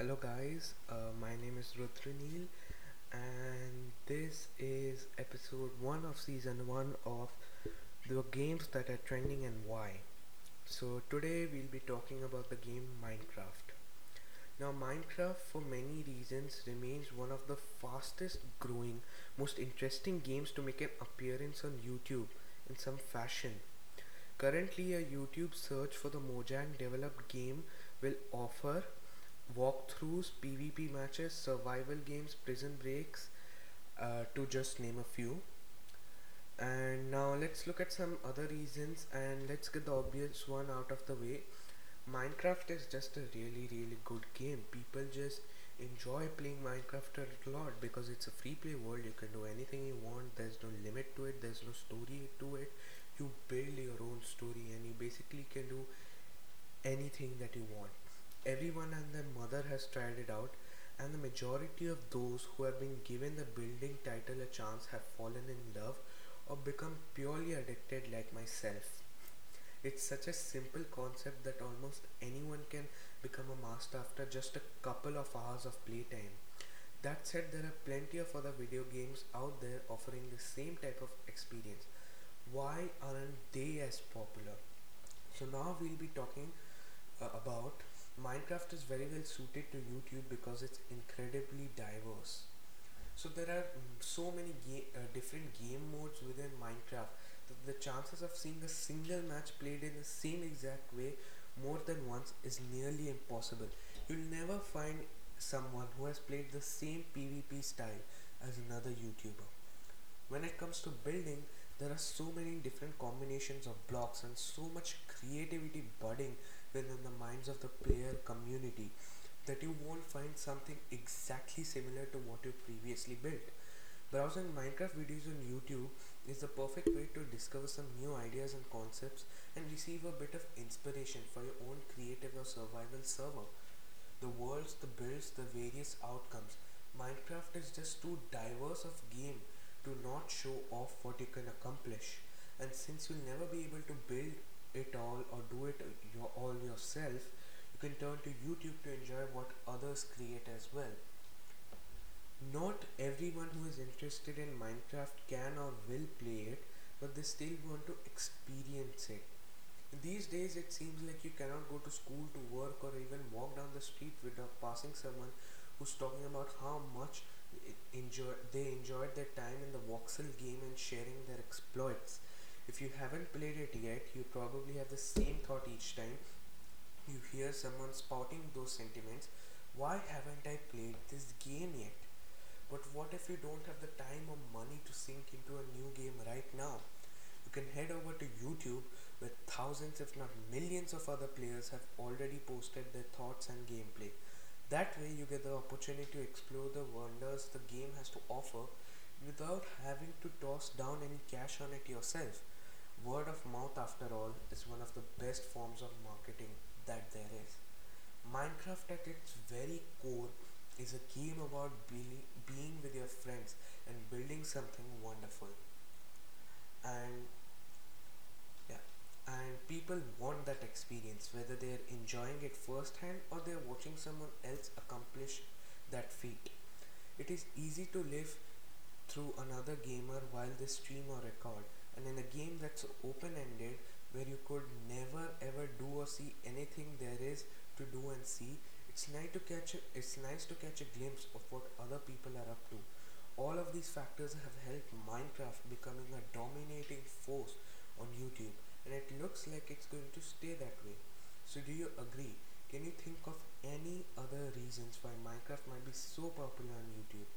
Hello, guys. Uh, my name is Rudranil, and this is episode one of season one of the games that are trending and why. So, today we'll be talking about the game Minecraft. Now, Minecraft, for many reasons, remains one of the fastest growing, most interesting games to make an appearance on YouTube in some fashion. Currently, a YouTube search for the Mojang developed game will offer walkthroughs, PvP matches, survival games, prison breaks, uh, to just name a few. And now let's look at some other reasons and let's get the obvious one out of the way. Minecraft is just a really, really good game. People just enjoy playing Minecraft a lot because it's a free play world. You can do anything you want, there's no limit to it, there's no story to it. You build your own story and you basically can do anything that you want Everyone and their mother has tried it out, and the majority of those who have been given the building title a chance have fallen in love or become purely addicted like myself. It's such a simple concept that almost anyone can become a master after just a couple of hours of playtime. That said, there are plenty of other video games out there offering the same type of experience. Why aren't they as popular? So, now we'll be talking uh, about Minecraft is very well suited to YouTube because it's incredibly diverse. So there are mm, so many ga- uh, different game modes within Minecraft that the chances of seeing a single match played in the same exact way more than once is nearly impossible. You'll never find someone who has played the same PvP style as another YouTuber. When it comes to building, there are so many different combinations of blocks and so much creativity budding within the minds of the player community that you won't find something exactly similar to what you previously built. Browsing Minecraft videos on YouTube is the perfect way to discover some new ideas and concepts and receive a bit of inspiration for your own creative or survival server. The worlds, the builds, the various outcomes. Minecraft is just too diverse of game to not show off what you can accomplish. And since you'll never be able to build it all or do it your, all yourself, you can turn to YouTube to enjoy what others create as well. Not everyone who is interested in Minecraft can or will play it, but they still want to experience it. These days, it seems like you cannot go to school, to work, or even walk down the street without passing someone who's talking about how much enjoy, they enjoyed their time in the voxel game and sharing their exploits. If you haven't played it yet, you probably have the same thought each time you hear someone spouting those sentiments. Why haven't I played this game yet? But what if you don't have the time or money to sink into a new game right now? You can head over to YouTube where thousands, if not millions, of other players have already posted their thoughts and gameplay. That way, you get the opportunity to explore the wonders the game has to offer without having to toss down any cash on it yourself. Word of mouth, after all, is one of the best forms of marketing that there is. Minecraft, at its very core, is a game about be- being with your friends and building something wonderful. And yeah, and people want that experience, whether they're enjoying it firsthand or they're watching someone else accomplish that feat. It is easy to live through another gamer while they stream or record and in a game that's open ended where you could never ever do or see anything there is to do and see it's nice to catch a, it's nice to catch a glimpse of what other people are up to. All of these factors have helped minecraft becoming a dominating force on youtube and it looks like it's going to stay that way. So do you agree? Can you think of any other reasons why minecraft might be so popular on youtube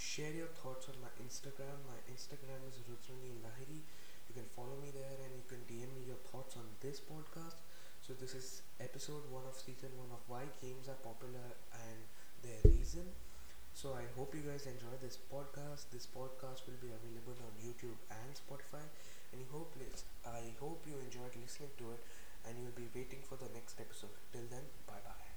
share your thoughts on my Instagram. My Instagram is Rudranil Lahiri. You can follow me there and you can DM me your thoughts on this podcast. So this is episode one of season one of why games are popular and their reason. So I hope you guys enjoy this podcast. This podcast will be available on YouTube and Spotify. And hope I hope you enjoyed listening to it and you'll be waiting for the next episode. Till then, bye bye.